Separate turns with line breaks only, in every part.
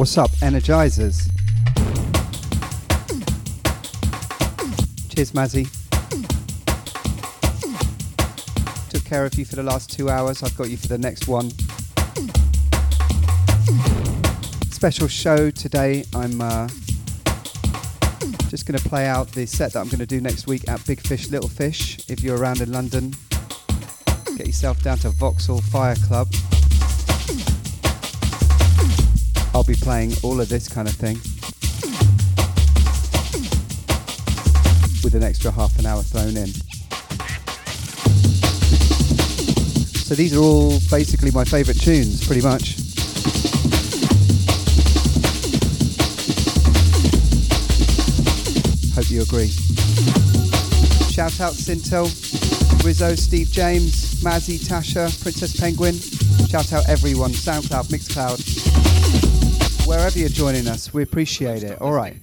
What's up, Energizers? Cheers, Mazzy. Took care of you for the last two hours. I've got you for the next one. Special show today. I'm uh, just going to play out the set that I'm going to do next week at Big Fish Little Fish. If you're around in London, get yourself down to Vauxhall Fire Club. Be playing all of this kind of thing with an extra half an hour thrown in. So these are all basically my favourite tunes, pretty much. Hope you agree. Shout out Sintel, Rizzo, Steve James, Mazzy, Tasha, Princess Penguin. Shout out everyone, SoundCloud, Mixcloud wherever you're joining us. We appreciate it. All right.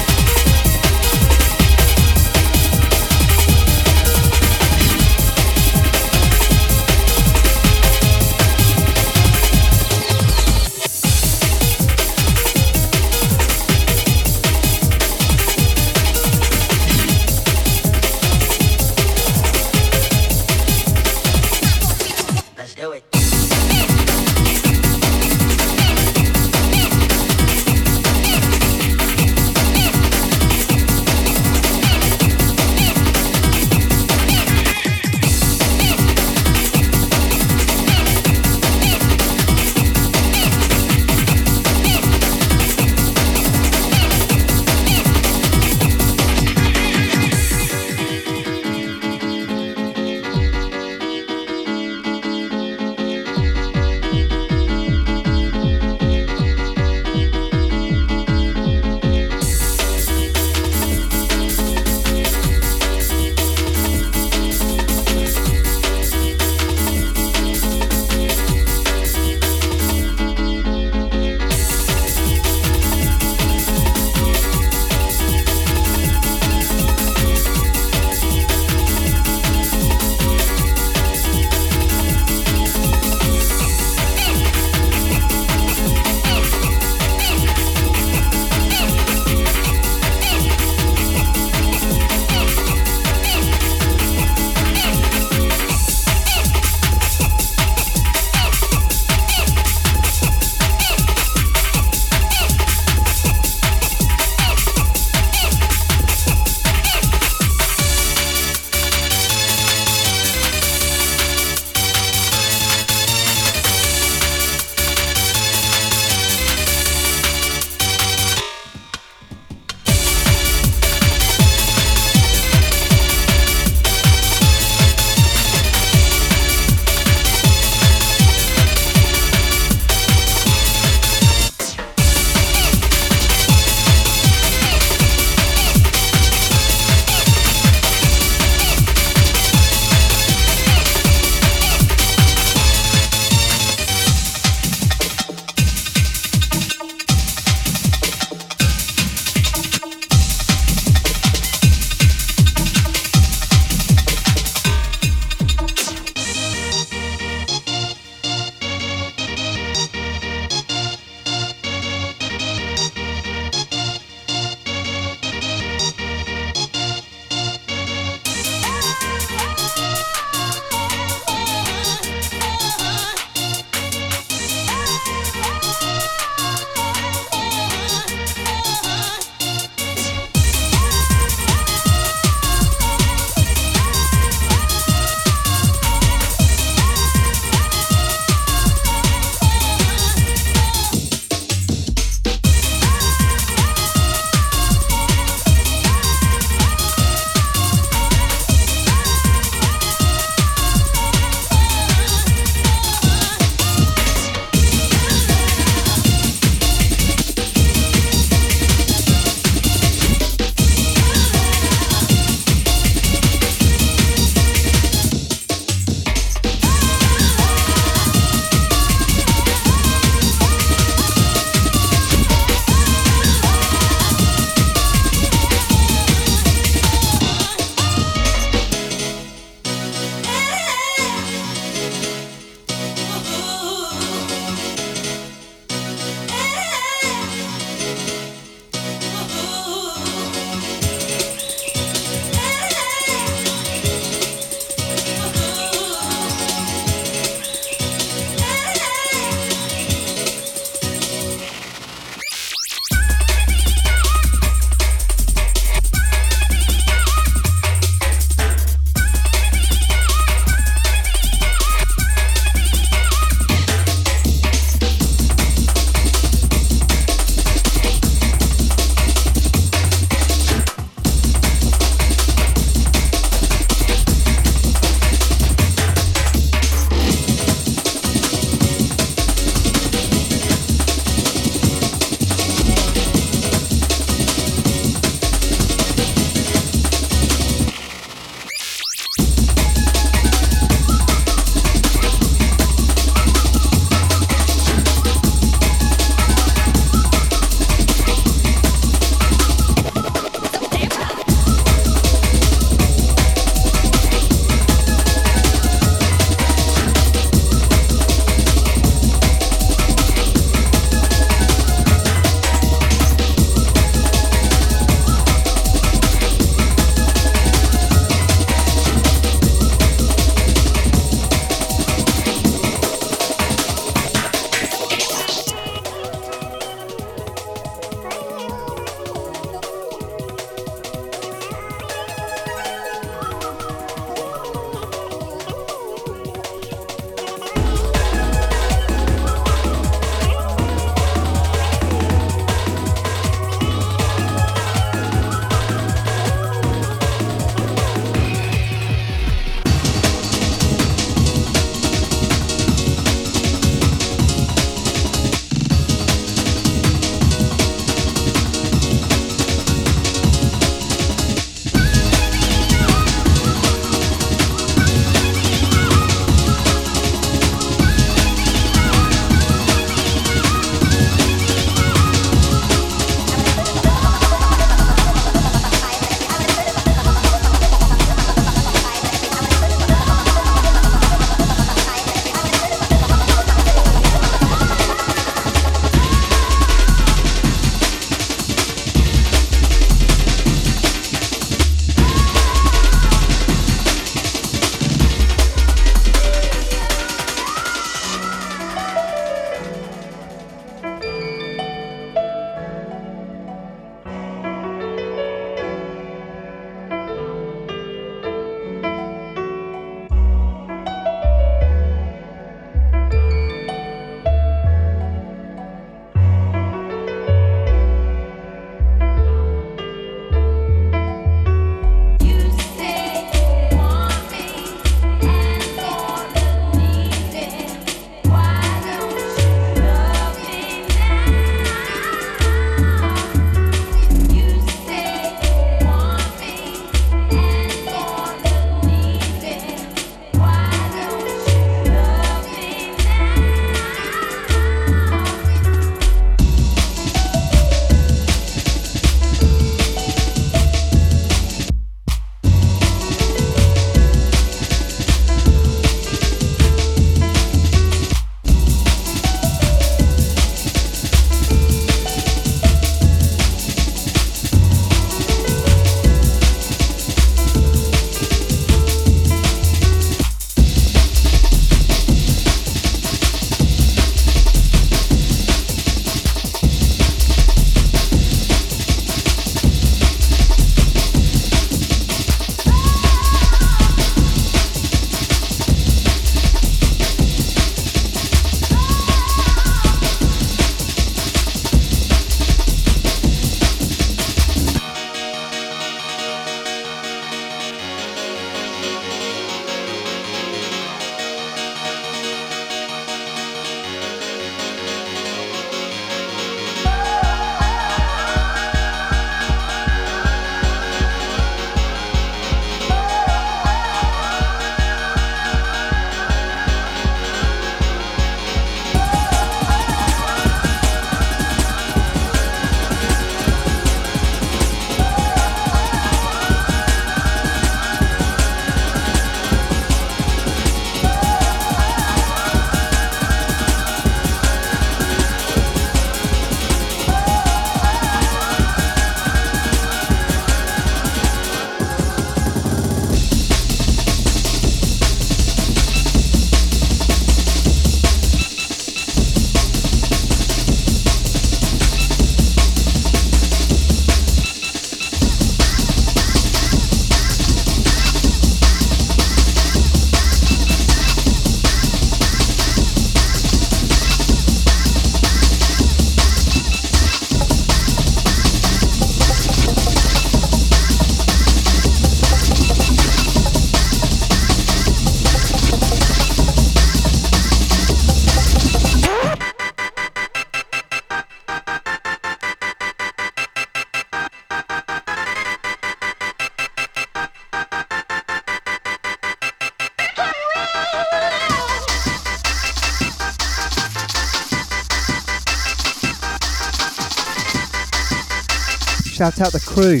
Shout out the crew.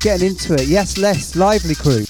Getting into it. Yes, less lively crew.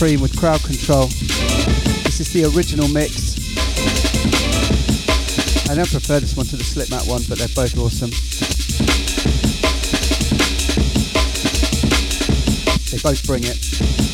Supreme with Crowd Control. This is the original mix. I don't prefer this one to the Slipmatt one, but they're both awesome. They both bring it.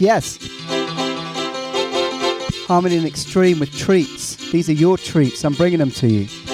Yes. Harmony and Extreme with treats. These are your treats. I'm bringing them to you.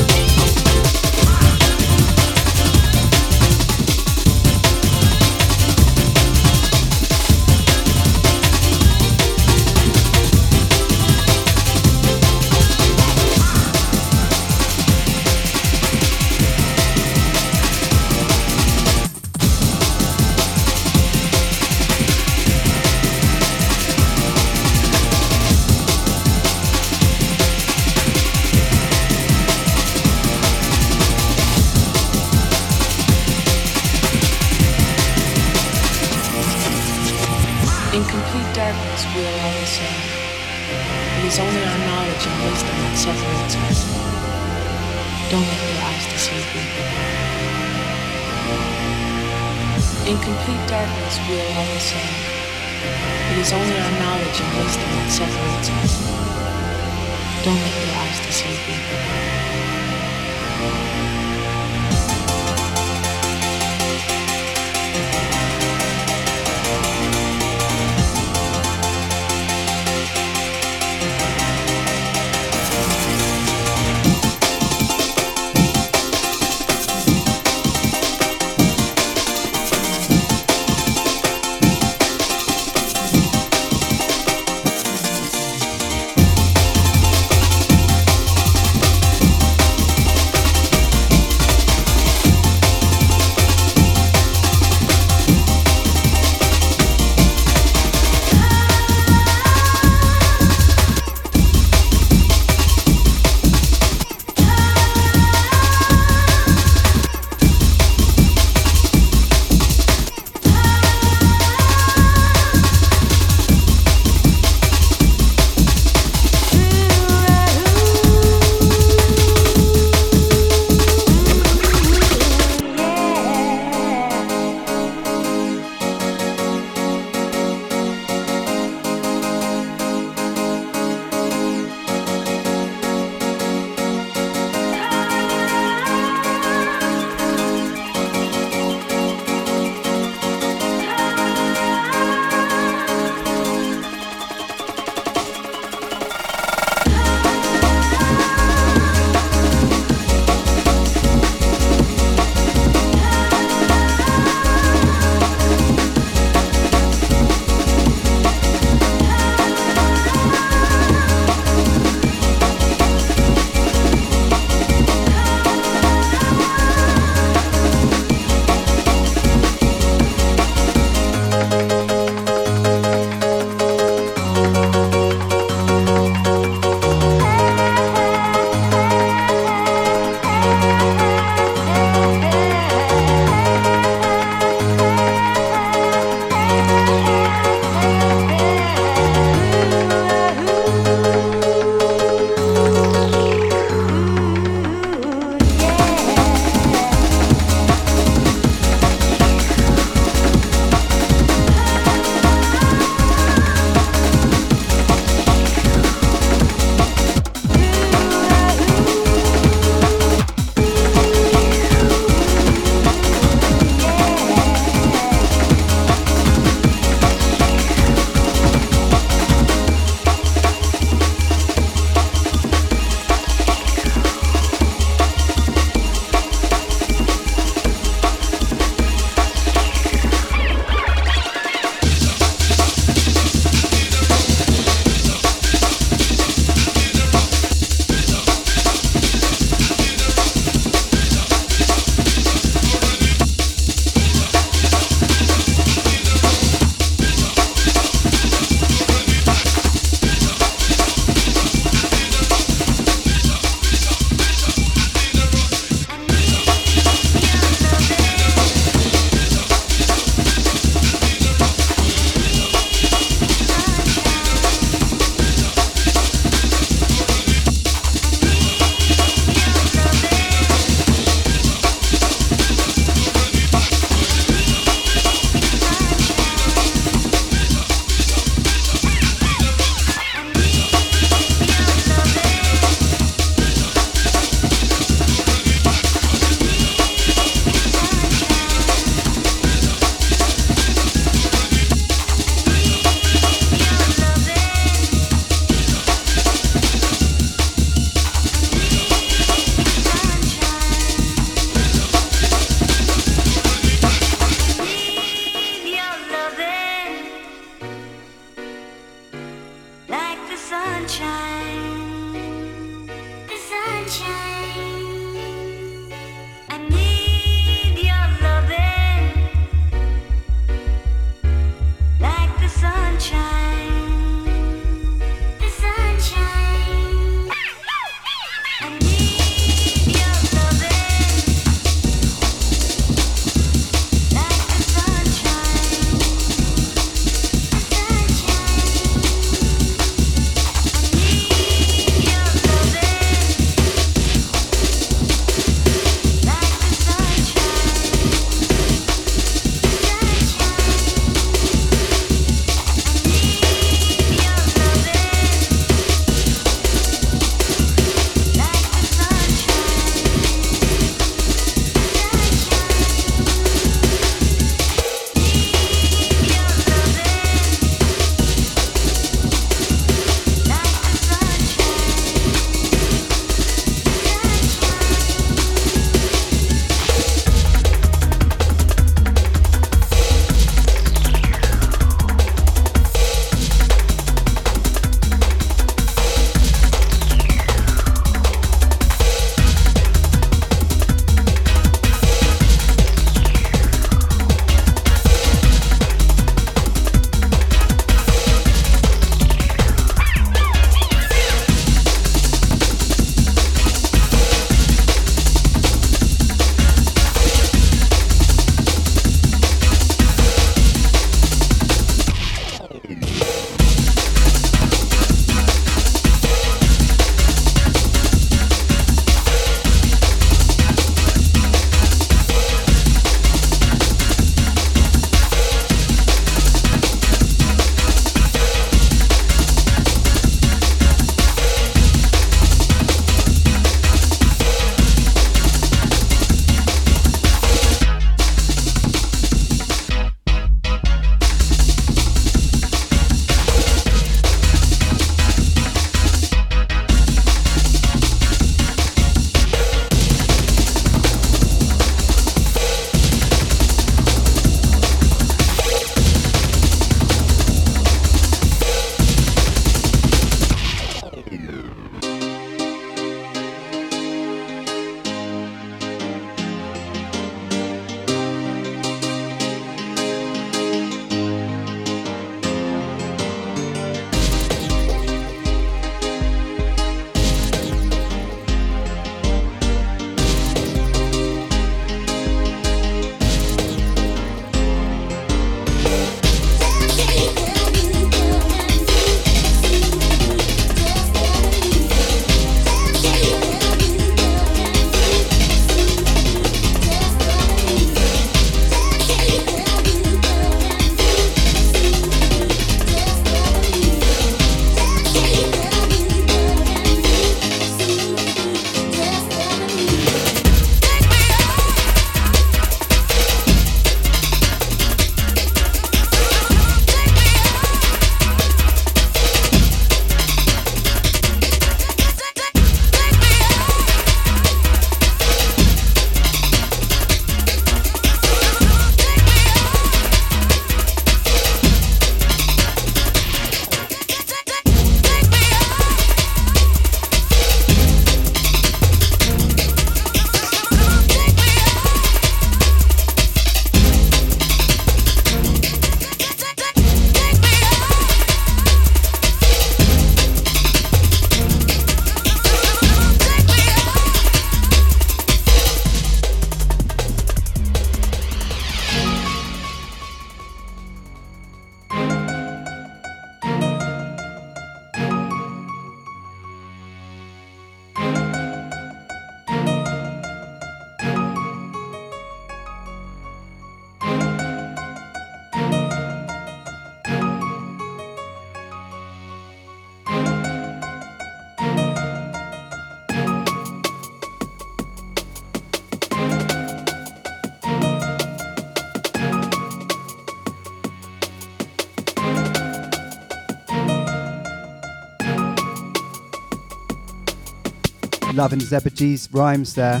Loving Zebedee's rhymes there.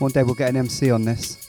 One day we'll get an MC on this.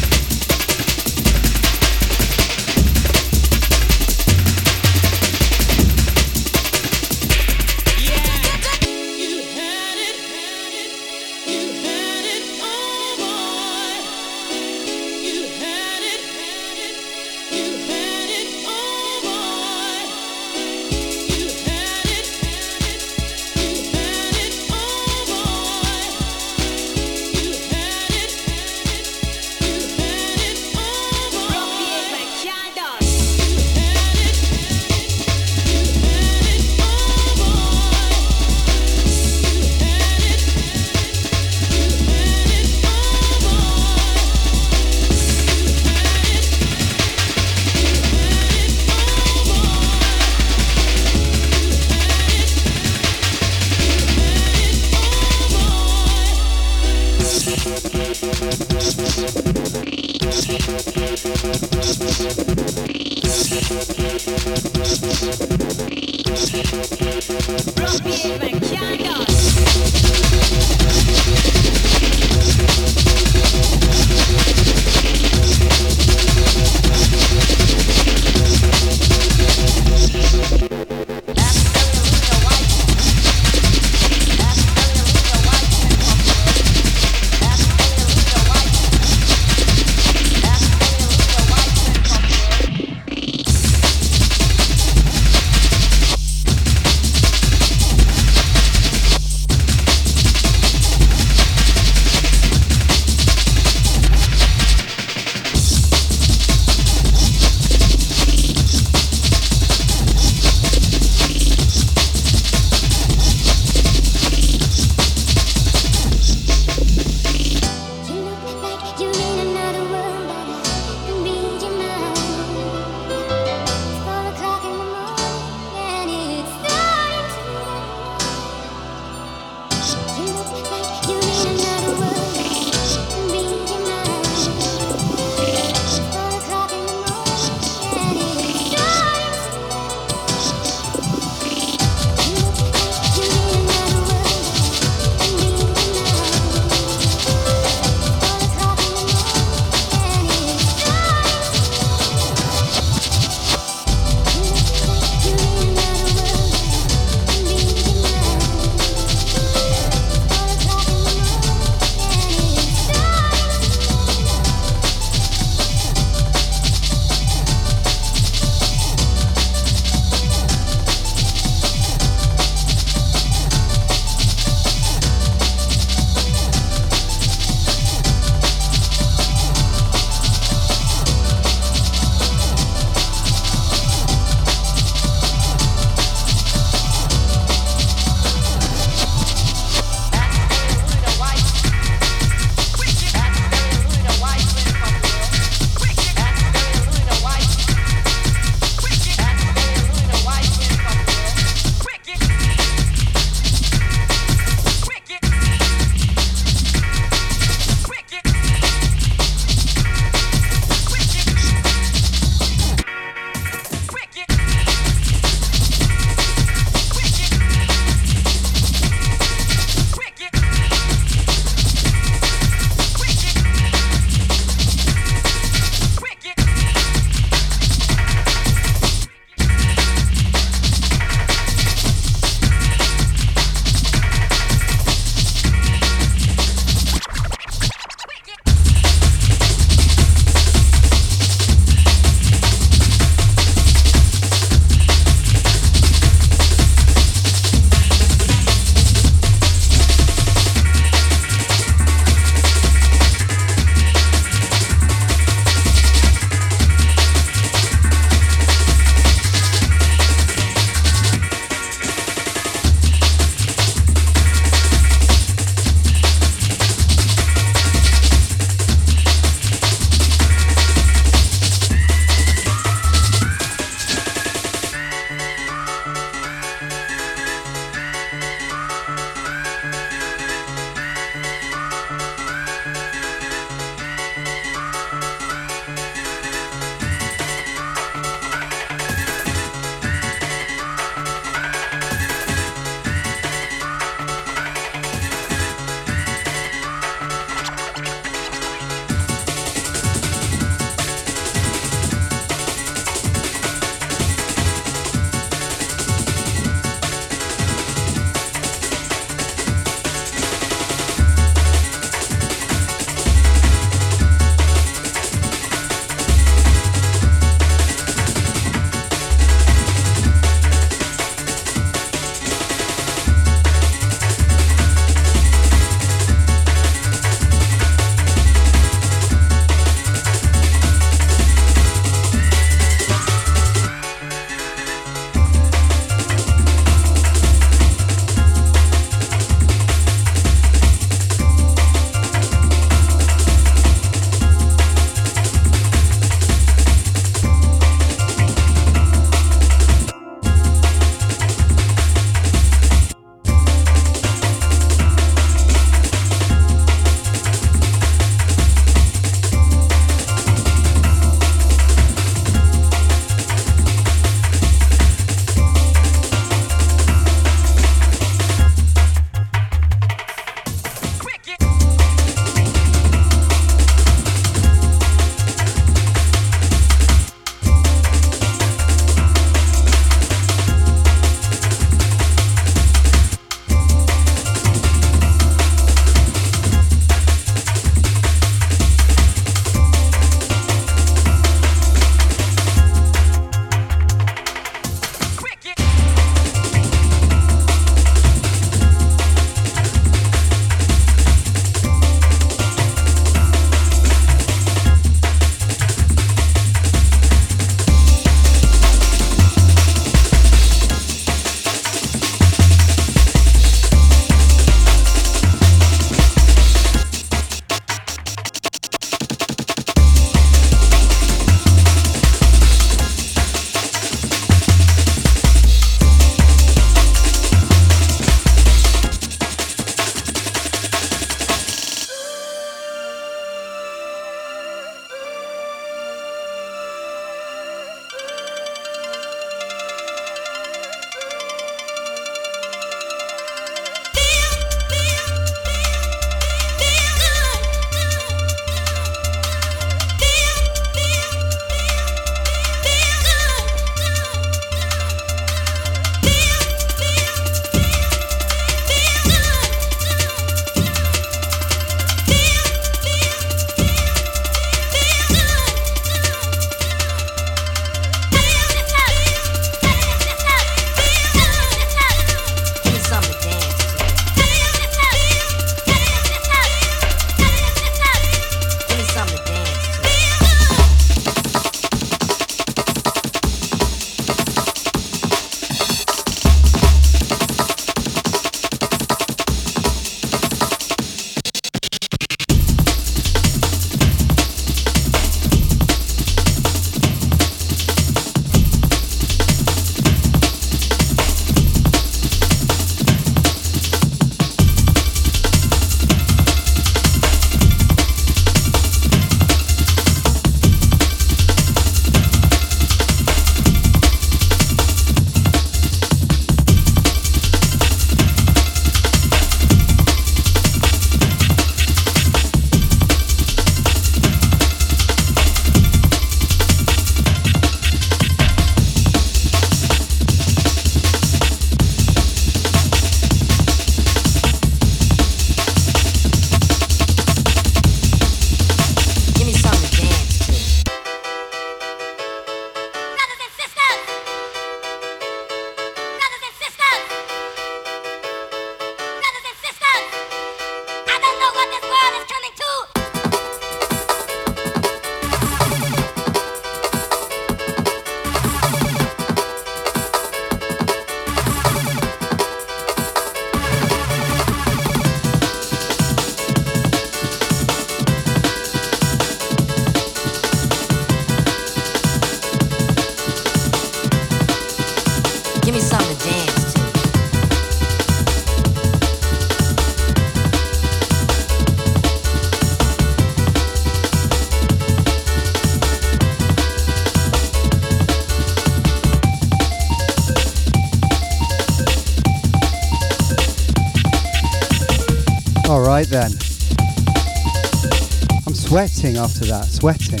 Sweating after that, sweating.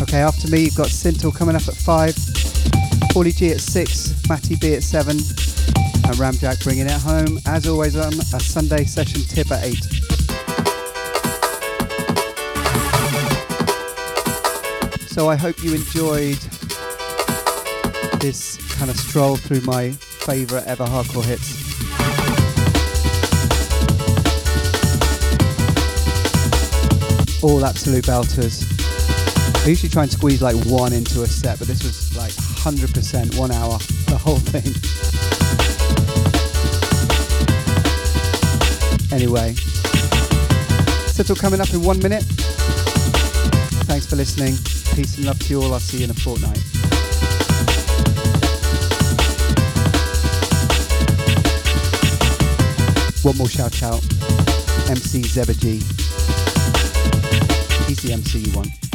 Okay, after me you've got Sintel coming up at 5, Paulie G at 6, Matty B at 7, and Ramjack bringing it home, as always on a Sunday session tip at 8. So I hope you enjoyed this kind of stroll through my favourite ever hardcore hits. All absolute belters. I usually try and squeeze like one into a set, but this was like 100% one hour, the whole thing. Anyway, Settle coming up in one minute. Thanks for listening. Peace and love to you all. I'll see you in a fortnight. One more shout out. MC Zeba G. He's